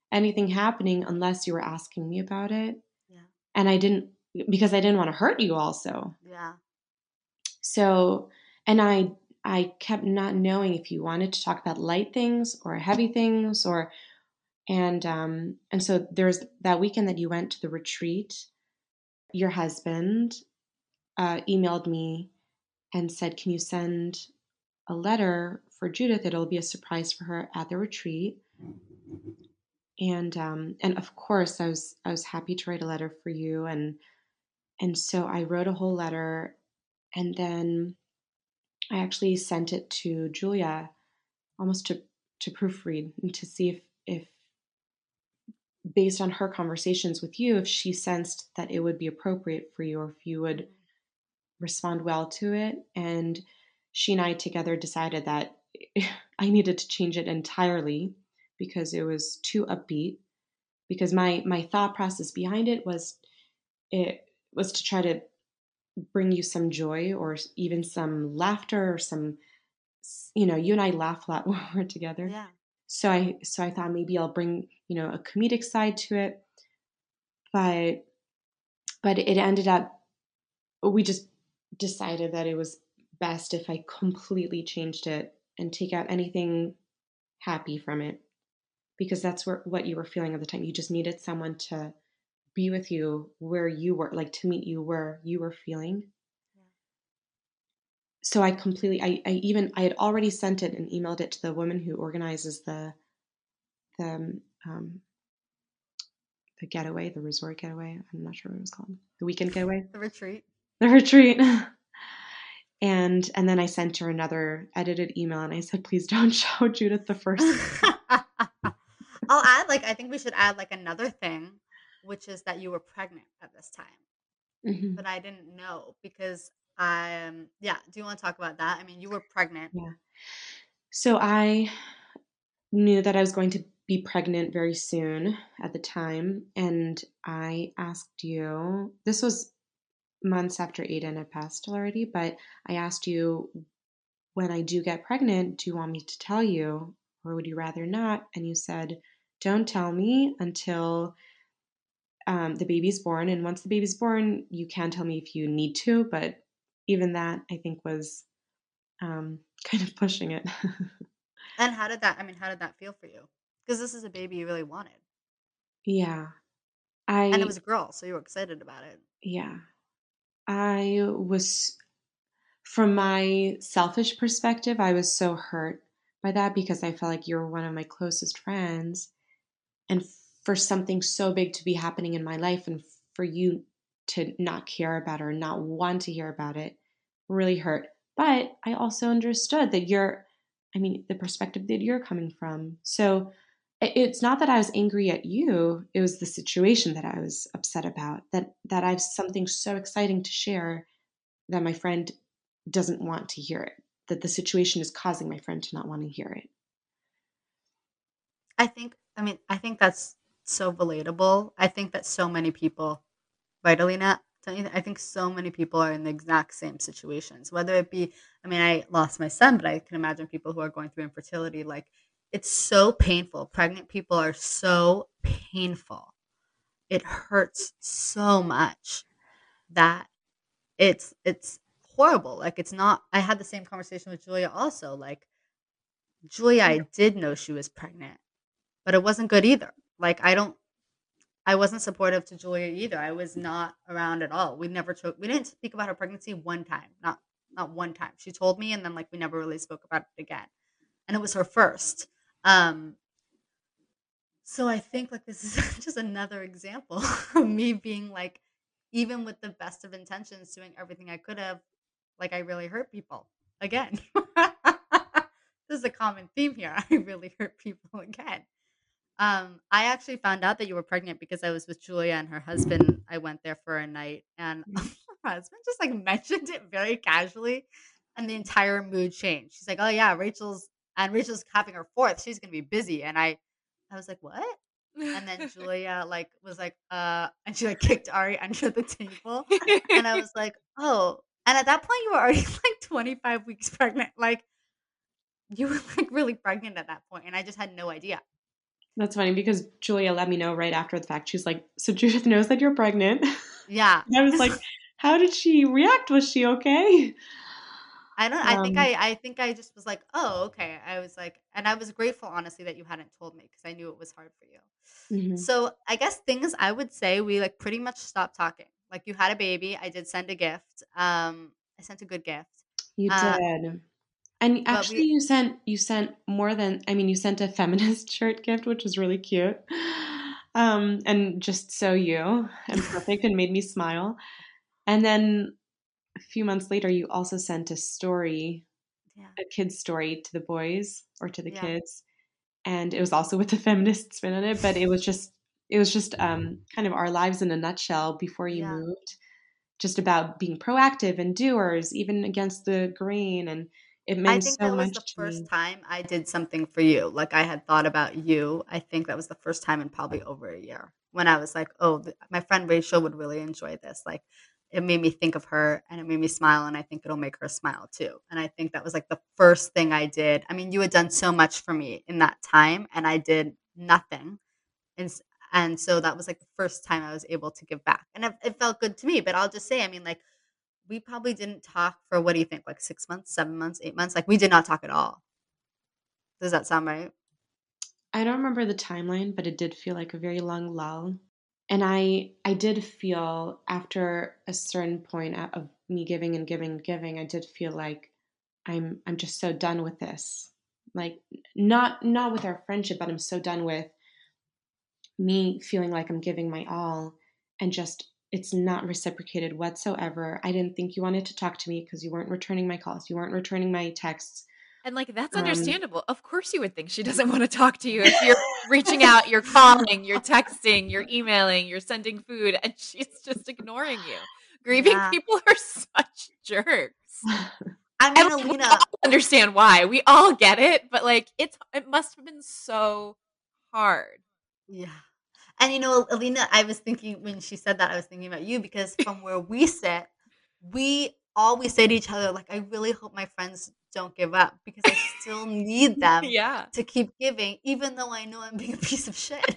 S1: anything happening unless you were asking me about it. Yeah. And I didn't, because I didn't want to hurt you also.
S2: Yeah.
S1: So, and I, I kept not knowing if you wanted to talk about light things or heavy things or and um, and so there's that weekend that you went to the retreat. Your husband uh, emailed me and said, "Can you send a letter for Judith? It'll be a surprise for her at the retreat." And um, and of course, I was I was happy to write a letter for you, and and so I wrote a whole letter, and then I actually sent it to Julia, almost to to proofread and to see if based on her conversations with you, if she sensed that it would be appropriate for you or if you would respond well to it. And she and I together decided that I needed to change it entirely because it was too upbeat. Because my my thought process behind it was it was to try to bring you some joy or even some laughter or some you know you and I laugh a lot when we're together.
S2: Yeah.
S1: So I so I thought maybe I'll bring, you know, a comedic side to it. But but it ended up we just decided that it was best if I completely changed it and take out anything happy from it because that's where, what you were feeling at the time. You just needed someone to be with you where you were, like to meet you where you were feeling so I completely, I, I even, I had already sent it and emailed it to the woman who organizes the, the, um, um, the getaway, the resort getaway. I'm not sure what it was called. The weekend getaway.
S2: The retreat.
S1: The retreat. And and then I sent her another edited email and I said, please don't show Judith the first.
S2: I'll add like I think we should add like another thing, which is that you were pregnant at this time. Mm-hmm. But I didn't know because um yeah, do you want to talk about that? I mean, you were pregnant.
S1: Yeah. So I knew that I was going to be pregnant very soon at the time and I asked you this was months after Aiden had passed already, but I asked you when I do get pregnant, do you want me to tell you or would you rather not? And you said, don't tell me until um, the baby's born. And once the baby's born, you can tell me if you need to, but even that I think was um, kind of pushing it.
S2: and how did that, I mean, how did that feel for you? Because this is a baby you really wanted.
S1: Yeah. I,
S2: and it was a girl, so you were excited about it.
S1: Yeah. I was, from my selfish perspective, I was so hurt by that because I felt like you were one of my closest friends. And for something so big to be happening in my life and for you to not care about or not want to hear about it really hurt. But I also understood that you're, I mean, the perspective that you're coming from. So it's not that I was angry at you, it was the situation that I was upset about. That that I have something so exciting to share that my friend doesn't want to hear it. That the situation is causing my friend to not want to hear it.
S2: I think I mean, I think that's so relatable. I think that so many people, right, Alina? I think so many people are in the exact same situations. Whether it be, I mean, I lost my son, but I can imagine people who are going through infertility. Like, it's so painful. Pregnant people are so painful. It hurts so much that it's it's horrible. Like, it's not. I had the same conversation with Julia also. Like, Julia, I did know she was pregnant but it wasn't good either. Like I don't I wasn't supportive to Julia either. I was not around at all. We never took we didn't speak about her pregnancy one time. Not not one time. She told me and then like we never really spoke about it again. And it was her first. Um so I think like this is just another example of me being like even with the best of intentions doing everything I could have like I really hurt people again. this is a common theme here. I really hurt people again. Um, I actually found out that you were pregnant because I was with Julia and her husband. I went there for a night, and mm. her husband just like mentioned it very casually, and the entire mood changed. She's like, "Oh yeah, Rachel's and Rachel's having her fourth. She's gonna be busy." And I, I was like, "What?" And then Julia like was like, "Uh," and she like kicked Ari under the table, and I was like, "Oh." And at that point, you were already like 25 weeks pregnant. Like, you were like really pregnant at that point, and I just had no idea.
S1: That's funny because Julia let me know right after the fact. She's like, "So Judith knows that you're pregnant."
S2: Yeah.
S1: I was like, "How did she react? Was she okay?"
S2: I don't. I think um I. I think I just was like, "Oh, okay." I was like, and I was grateful, honestly, that you hadn't told me because I knew it was hard for you. Mm-hmm. So I guess things I would say we like pretty much stopped talking. Like you had a baby. I did send a gift. Um, I sent a good gift.
S1: You uh, did. And actually, we, you sent you sent more than I mean, you sent a feminist shirt gift, which was really cute, um, and just so you and perfect, and made me smile. And then a few months later, you also sent a story, yeah. a kid's story to the boys or to the yeah. kids, and it was also with a feminist spin on it. But it was just it was just um, kind of our lives in a nutshell before you yeah. moved, just about being proactive and doers, even against the grain and it meant I think so that was
S2: the first me. time I did something for you. Like I had thought about you. I think that was the first time in probably over a year when I was like, oh, th- my friend Rachel would really enjoy this. Like it made me think of her and it made me smile and I think it'll make her smile too. And I think that was like the first thing I did. I mean, you had done so much for me in that time and I did nothing. And and so that was like the first time I was able to give back. And it, it felt good to me, but I'll just say, I mean, like we probably didn't talk for what do you think, like six months, seven months, eight months? Like we did not talk at all. Does that sound right?
S1: I don't remember the timeline, but it did feel like a very long lull. And I I did feel after a certain point of me giving and giving and giving, I did feel like I'm I'm just so done with this. Like not not with our friendship, but I'm so done with me feeling like I'm giving my all and just it's not reciprocated whatsoever. I didn't think you wanted to talk to me because you weren't returning my calls, you weren't returning my texts.
S3: And like that's um, understandable. Um, of course you would think she doesn't want to talk to you if you're reaching out, you're calling, you're texting, you're emailing, you're sending food and she's just ignoring you. Grieving yeah. people are such jerks. I mean, Alina, we all understand why. We all get it, but like it's it must have been so hard.
S2: Yeah. And you know, Alina, I was thinking when she said that, I was thinking about you because from where we sit, we always say to each other, like, I really hope my friends don't give up because I still need them
S3: yeah.
S2: to keep giving, even though I know I'm being a piece of shit.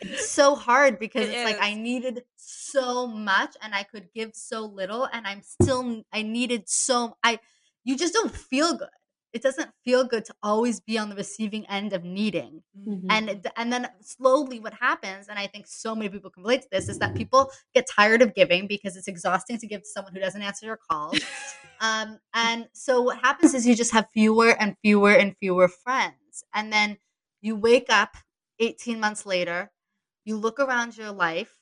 S2: it's so hard because it it's is. like I needed so much and I could give so little and I'm still I needed so I you just don't feel good it doesn't feel good to always be on the receiving end of needing. Mm-hmm. and and then slowly what happens and i think so many people can relate to this is that people get tired of giving because it's exhausting to give to someone who doesn't answer your calls. Um, and so what happens is you just have fewer and fewer and fewer friends. And then you wake up 18 months later you look around your life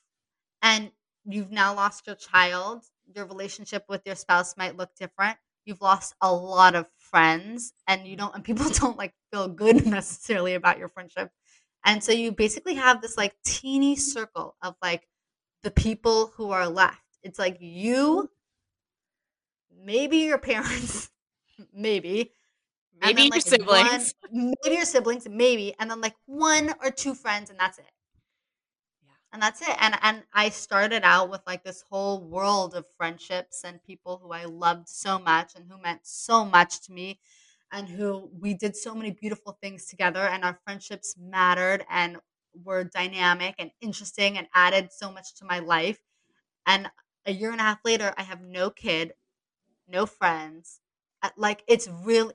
S2: and you've now lost your child. Your relationship with your spouse might look different you've lost a lot of friends and you mm. don't and people don't like feel good necessarily about your friendship. And so you basically have this like teeny circle of like the people who are left. It's like you mm-hmm. maybe your parents maybe
S3: maybe then, like, your siblings.
S2: one, maybe your siblings maybe and then like one or two friends and that's it and that's it and and i started out with like this whole world of friendships and people who i loved so much and who meant so much to me and who we did so many beautiful things together and our friendships mattered and were dynamic and interesting and added so much to my life and a year and a half later i have no kid no friends uh, like it's really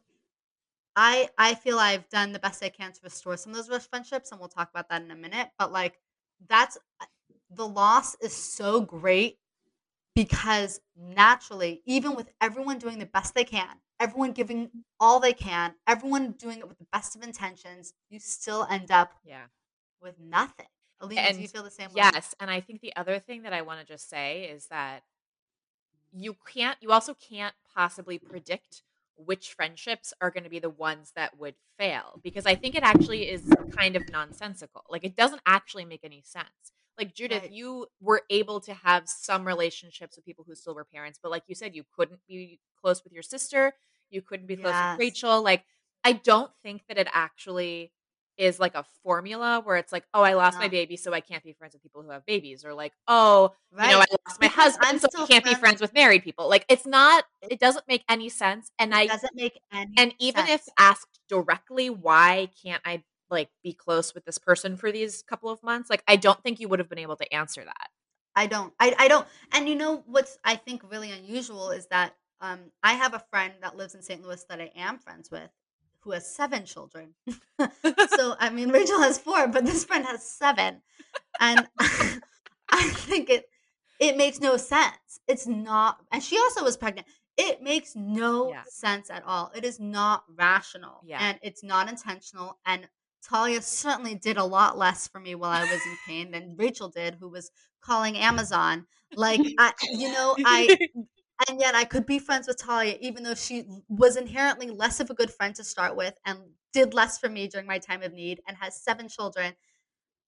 S2: i i feel i've done the best i can to restore some of those friendships and we'll talk about that in a minute but like that's uh, the loss is so great because naturally, even with everyone doing the best they can, everyone giving all they can, everyone doing it with the best of intentions, you still end up
S3: yeah.
S2: with nothing. Alina, and do you feel the same
S3: way? Yes. And I think the other thing that I want to just say is that you can't, you also can't possibly predict which friendships are going to be the ones that would fail because I think it actually is kind of nonsensical. Like it doesn't actually make any sense. Like Judith, right. you were able to have some relationships with people who still were parents, but like you said, you couldn't be close with your sister, you couldn't be close yes. with Rachel. Like I don't think that it actually is like a formula where it's like, oh, I lost my baby, so I can't be friends with people who have babies, or like, oh, right. you know, I lost my husband, I'm so I can't friends. be friends with married people. Like, it's not, it doesn't make any sense. And
S2: it
S3: I
S2: doesn't make any.
S3: And even
S2: sense.
S3: if asked directly, why can't I like be close with this person for these couple of months? Like, I don't think you would have been able to answer that.
S2: I don't. I, I don't. And you know what's I think really unusual is that um, I have a friend that lives in St. Louis that I am friends with, who has seven children. so I mean, Rachel has four, but this friend has seven, and I think it it makes no sense. It's not, and she also was pregnant. It makes no yeah. sense at all. It is not rational,
S3: yeah.
S2: and it's not intentional. And Talia certainly did a lot less for me while I was in pain than Rachel did, who was calling Amazon. Like, I, you know, I and yet I could be friends with Talia, even though she was inherently less of a good friend to start with and did less for me during my time of need and has seven children.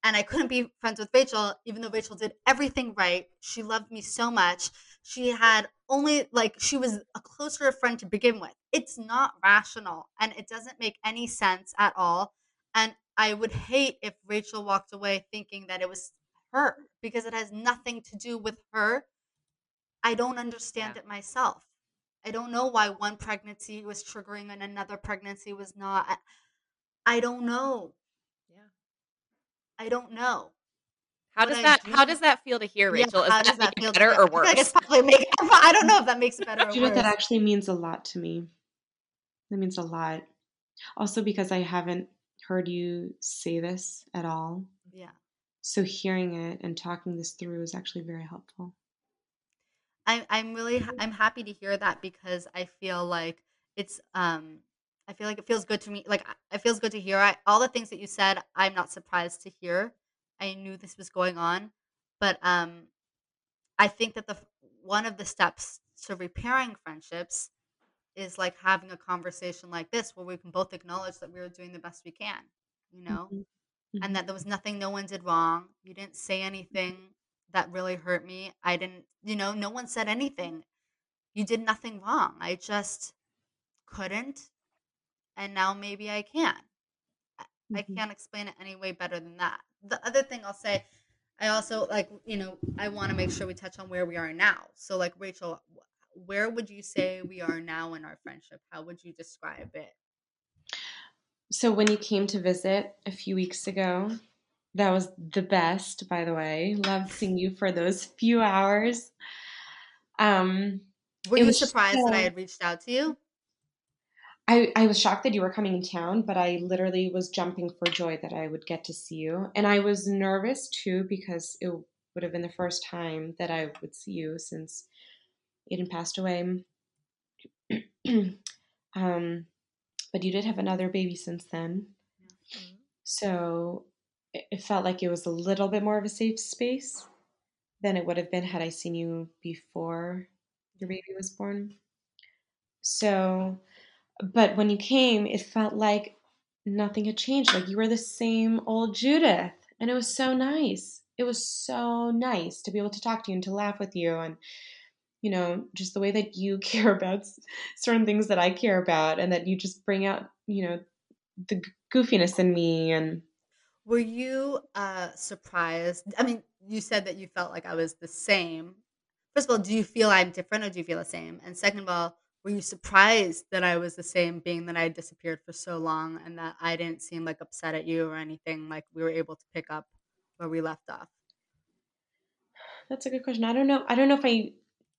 S2: And I couldn't be friends with Rachel, even though Rachel did everything right. She loved me so much. She had only, like, she was a closer friend to begin with. It's not rational and it doesn't make any sense at all. And I would hate if Rachel walked away thinking that it was her because it has nothing to do with her I don't understand yeah. it myself. I don't know why one pregnancy was triggering and another pregnancy was not. I, I don't know.
S3: Yeah.
S2: I don't know.
S3: How does that do, how does that feel to hear, Rachel? Yeah, Is that, that feel better or worse? I, guess
S2: probably make, I don't know if that makes it better or
S1: Judith, worse. That actually means a lot to me. That means a lot. Also because I haven't heard you say this at all.
S2: Yeah.
S1: So hearing it and talking this through is actually very helpful.
S2: I'm I'm really I'm happy to hear that because I feel like it's um I feel like it feels good to me. Like it feels good to hear. I, all the things that you said, I'm not surprised to hear. I knew this was going on, but um, I think that the one of the steps to repairing friendships is like having a conversation like this where we can both acknowledge that we are doing the best we can, you know, mm-hmm. Mm-hmm. and that there was nothing no one did wrong. You didn't say anything that really hurt me. I didn't, you know, no one said anything. You did nothing wrong. I just couldn't. And now maybe I can. Mm-hmm. I can't explain it any way better than that. The other thing I'll say, I also like, you know, I want to make sure we touch on where we are now. So, like, Rachel, where would you say we are now in our friendship? How would you describe it?
S1: So, when you came to visit a few weeks ago, that was the best, by the way. Loved seeing you for those few hours. Um,
S2: Were you surprised that I had reached out to you?
S1: I, I was shocked that you were coming in town, but I literally was jumping for joy that I would get to see you. And I was nervous too because it would have been the first time that I would see you since Aiden passed away. um, but you did have another baby since then. Mm-hmm. So it felt like it was a little bit more of a safe space than it would have been had I seen you before your baby was born. So, but when you came, it felt like nothing had changed. Like you were the same old Judith. And it was so nice. It was so nice to be able to talk to you and to laugh with you and you know, just the way that you care about certain things that I care about and that you just bring out, you know, the goofiness in me and
S2: were you uh surprised? I mean, you said that you felt like I was the same. First of all, do you feel I'm different or do you feel the same? And second of all, were you surprised that I was the same, being that I had disappeared for so long and that I didn't seem like upset at you or anything? Like we were able to pick up where we left off.
S1: That's a good question. I don't know. I don't know if I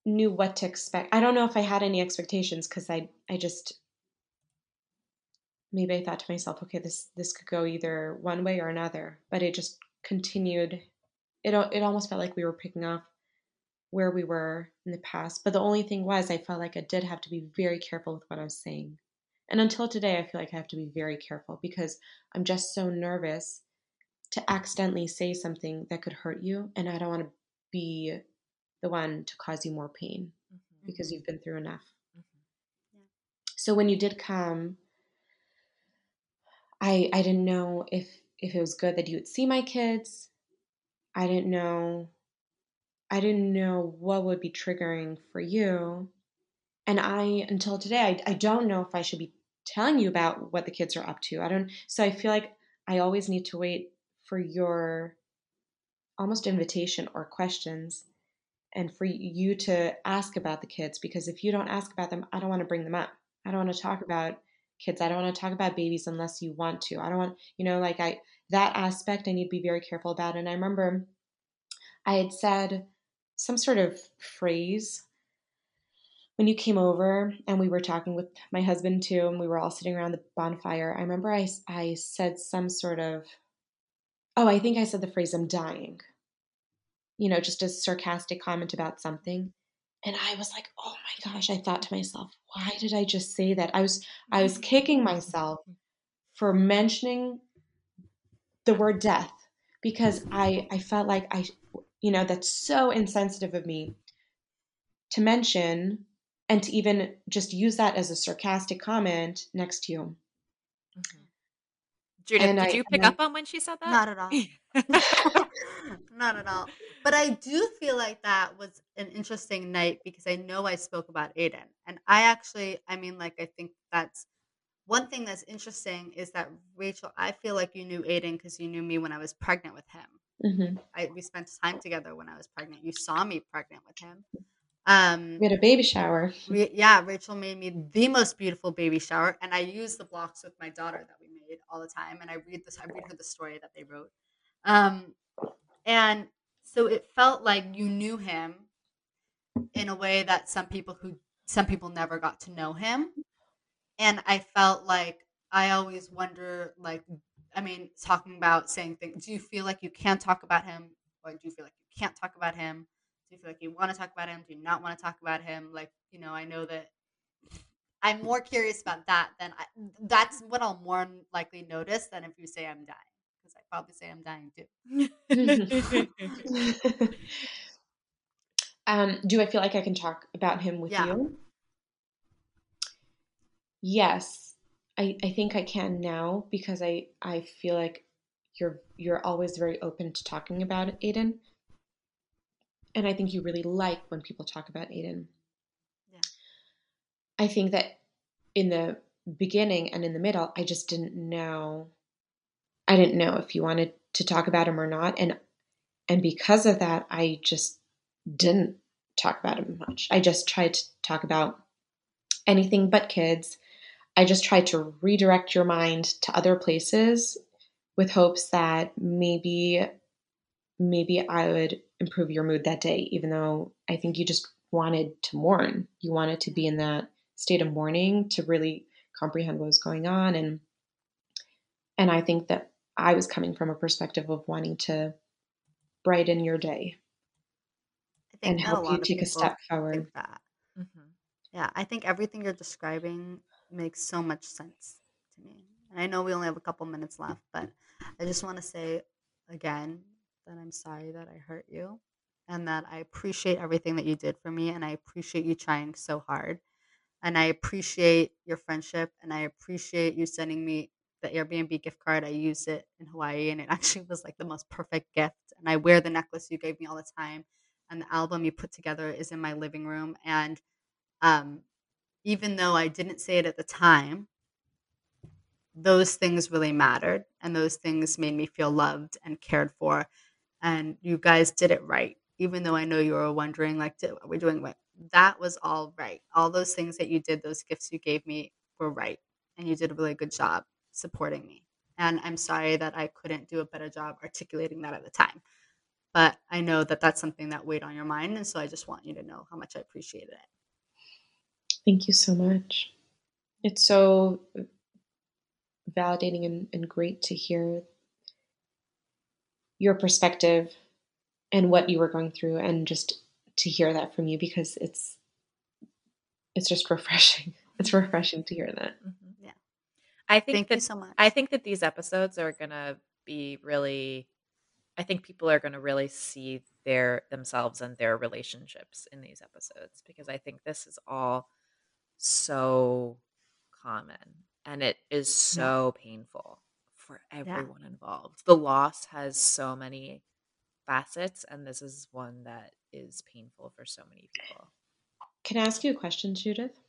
S1: knew what to expect. I don't know if I had any expectations because I I just maybe I thought to myself, okay, this this could go either one way or another, but it just continued. It it almost felt like we were picking up where we were in the past. But the only thing was, I felt like I did have to be very careful with what I was saying. And until today, I feel like I have to be very careful because I'm just so nervous to accidentally say something that could hurt you, and I don't want to be the one to cause you more pain mm-hmm. because you've been through enough. Mm-hmm. Yeah. So when you did come, I I didn't know if if it was good that you would see my kids. I didn't know I didn't know what would be triggering for you. And I until today I, I don't know if I should be telling you about what the kids are up to. I don't so I feel like I always need to wait for your almost invitation or questions and for you to ask about the kids because if you don't ask about them, I don't want to bring them up. I don't want to talk about kids. I don't want to talk about babies unless you want to. I don't want, you know, like I, that aspect I need to be very careful about. And I remember I had said some sort of phrase when you came over and we were talking with my husband too, and we were all sitting around the bonfire. I remember I, I said some sort of, oh, I think I said the phrase, I'm dying. You know, just a sarcastic comment about something. And I was like, oh my gosh, I thought to myself, why did I just say that? I was I was kicking myself for mentioning the word death because I I felt like I you know that's so insensitive of me to mention and to even just use that as a sarcastic comment next to you.
S3: Mm-hmm. Judith, and did I, you pick up on when she said that?
S2: Not at all. Not at all. But I do feel like that was an interesting night because I know I spoke about Aiden. And I actually, I mean, like, I think that's one thing that's interesting is that Rachel, I feel like you knew Aiden because you knew me when I was pregnant with him. Mm-hmm. I, we spent time together when I was pregnant. You saw me pregnant with him.
S1: Um, we had a baby shower.
S2: We, yeah, Rachel made me the most beautiful baby shower, and I use the blocks with my daughter that we made all the time. And I read this, I read her the story that they wrote. Um, and so it felt like you knew him in a way that some people who some people never got to know him. And i felt like i always wonder like i mean talking about saying things do you feel like you can talk about him? Or do you feel like you can't talk about him? Do you feel like you want to talk about him? Do you not want to talk about him? Like you know i know that i'm more curious about that than I, that's what i'll more likely notice than if you say i'm dying because I probably say I'm dying too.
S1: Um, do I feel like I can talk about him with yeah. you? Yes, I, I think I can now because I, I feel like you're you're always very open to talking about Aiden. And I think you really like when people talk about Aiden. Yeah. I think that in the beginning and in the middle, I just didn't know I didn't know if you wanted to talk about him or not. And and because of that, I just didn't talk about him much. I just tried to talk about anything but kids. I just tried to redirect your mind to other places with hopes that maybe maybe I would improve your mood that day, even though I think you just wanted to mourn. You wanted to be in that state of mourning to really comprehend what was going on and and I think that I was coming from a perspective of wanting to brighten your day and help you take a step forward. That.
S2: Mm-hmm. Yeah, I think everything you're describing makes so much sense to me. And I know we only have a couple minutes left, but I just want to say again that I'm sorry that I hurt you and that I appreciate everything that you did for me and I appreciate you trying so hard. And I appreciate your friendship and I appreciate you sending me the Airbnb gift card. I used it in Hawaii and it actually was like the most perfect gift. And I wear the necklace you gave me all the time. And the album you put together is in my living room. And um, even though I didn't say it at the time, those things really mattered. And those things made me feel loved and cared for. And you guys did it right. Even though I know you were wondering, like, are we doing what? That was all right. All those things that you did, those gifts you gave me were right. And you did a really good job supporting me. And I'm sorry that I couldn't do a better job articulating that at the time. But I know that that's something that weighed on your mind. And so I just want you to know how much I appreciated it.
S1: Thank you so much. It's so validating and, and great to hear your perspective and what you were going through and just to hear that from you because it's it's just refreshing. It's refreshing to hear that. Mm-hmm.
S3: I think Thank that, you so much. I think that these episodes are gonna be really I think people are gonna really see their themselves and their relationships in these episodes because I think this is all so common and it is so yeah. painful for everyone yeah. involved. The loss has so many facets and this is one that is painful for so many people.
S1: Can I ask you a question, Judith?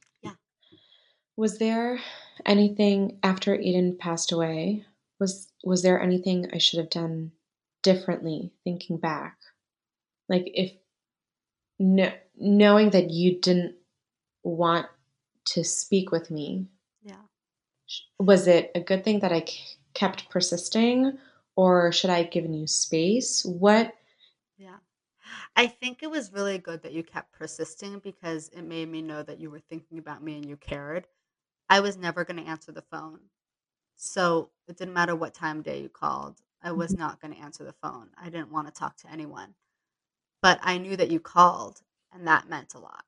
S1: Was there anything after Aiden passed away? Was was there anything I should have done differently thinking back? Like if no, knowing that you didn't want to speak with me.
S2: Yeah.
S1: Was it a good thing that I kept persisting or should I have given you space? What
S2: Yeah. I think it was really good that you kept persisting because it made me know that you were thinking about me and you cared. I was never going to answer the phone. So it didn't matter what time of day you called. I was mm-hmm. not going to answer the phone. I didn't want to talk to anyone. But I knew that you called, and that meant a lot.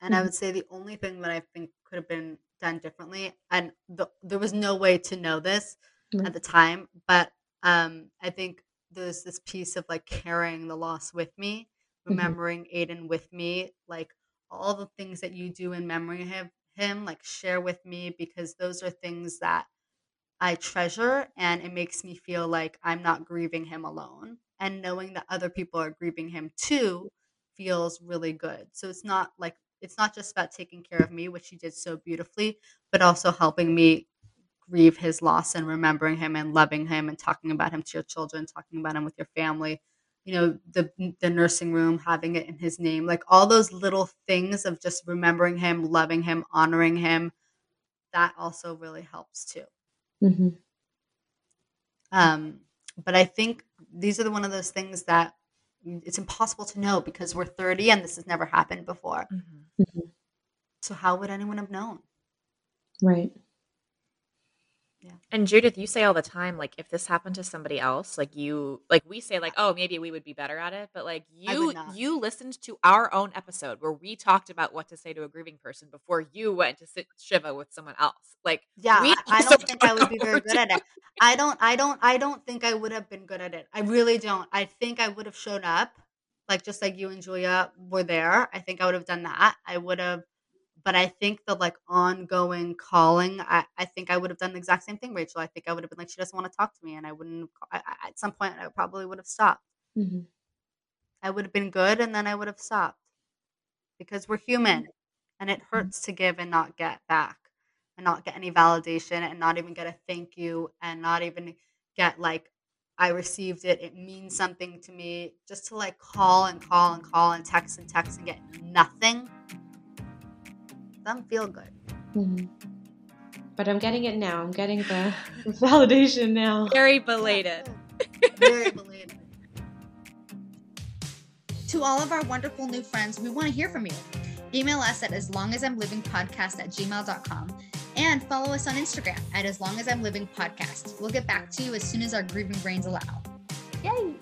S2: And I mm-hmm. would say the only thing that I think could have been done differently, and the, there was no way to know this at the time, but um, I think there's this piece of like carrying the loss with me, mm-hmm. remembering Aiden with me, like all the things that you do in memory of him, like share with me because those are things that I treasure and it makes me feel like I'm not grieving him alone. And knowing that other people are grieving him too feels really good. So it's not like it's not just about taking care of me, which you did so beautifully, but also helping me grieve his loss and remembering him and loving him and talking about him to your children, talking about him with your family you know the the nursing room having it in his name like all those little things of just remembering him loving him honoring him that also really helps too mm-hmm. um but i think these are the one of those things that it's impossible to know because we're 30 and this has never happened before mm-hmm. Mm-hmm. so how would anyone have known
S1: right
S3: yeah. And Judith, you say all the time, like, if this happened to somebody else, like you, like we say, like, oh, maybe we would be better at it, but like you, you listened to our own episode where we talked about what to say to a grieving person before you went to sit shiva with someone else. Like,
S2: yeah, I, I don't think I would be very good at it. I don't, I don't, I don't think I would have been good at it. I really don't. I think I would have shown up, like just like you and Julia were there, I think I would have done that. I would have, but I think the like ongoing calling, I, I think I would have done the exact same thing, Rachel. I think I would have been like, she doesn't want to talk to me. And I wouldn't, I, I, at some point, I probably would have stopped. Mm-hmm. I would have been good and then I would have stopped because we're human and it mm-hmm. hurts to give and not get back and not get any validation and not even get a thank you and not even get like I received it. It means something to me. Just to like call and call and call and text and text and get nothing doesn't feel good. Mm-hmm.
S1: But I'm getting it now. I'm getting the, the validation now.
S3: Very belated.
S2: Very belated. to all of our wonderful new friends, we want to hear from you. Email us at as long as I'm living podcast at gmail.com and follow us on Instagram at As Long As I'm Living Podcast. We'll get back to you as soon as our grieving brains allow. Yay!